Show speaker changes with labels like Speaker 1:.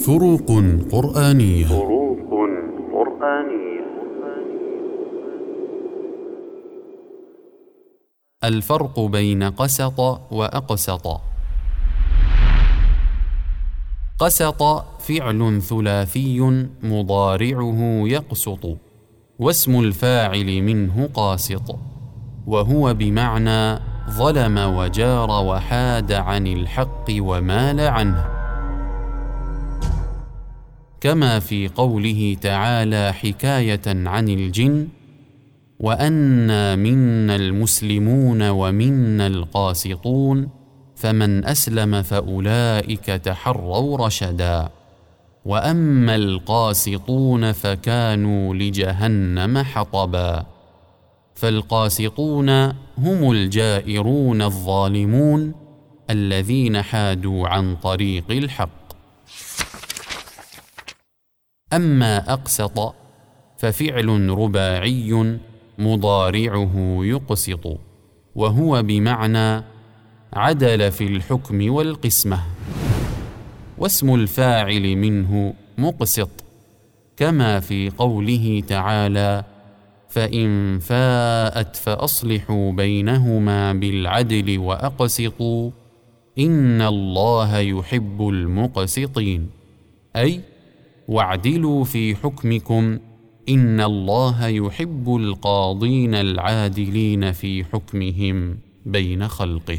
Speaker 1: فروق قرآنية
Speaker 2: فروق قرآنية
Speaker 3: الفرق بين قسط وأقسط. قسط فعل ثلاثي مضارعه يقسط واسم الفاعل منه قاسط وهو بمعنى ظلم وجار وحاد عن الحق ومال عنه. كما في قوله تعالى حكاية عن الجن وانا منا المسلمون ومنا القاسطون فمن أسلم فأولئك تحروا رشدا. وأما القاسطون فكانوا لجهنم حطبا. فالقاسطون هم الجائرون الظالمون الذين حادوا عن طريق الحق. أما أقسط ففعل رباعي مضارعه يقسط وهو بمعنى عدل في الحكم والقسمة. واسم الفاعل منه مقسط كما في قوله تعالى فإن فاءت فأصلحوا بينهما بالعدل وأقسطوا إن الله يحب المقسطين. أي واعدلوا في حكمكم إن الله يحب القاضين العادلين في حكمهم بين خلقه.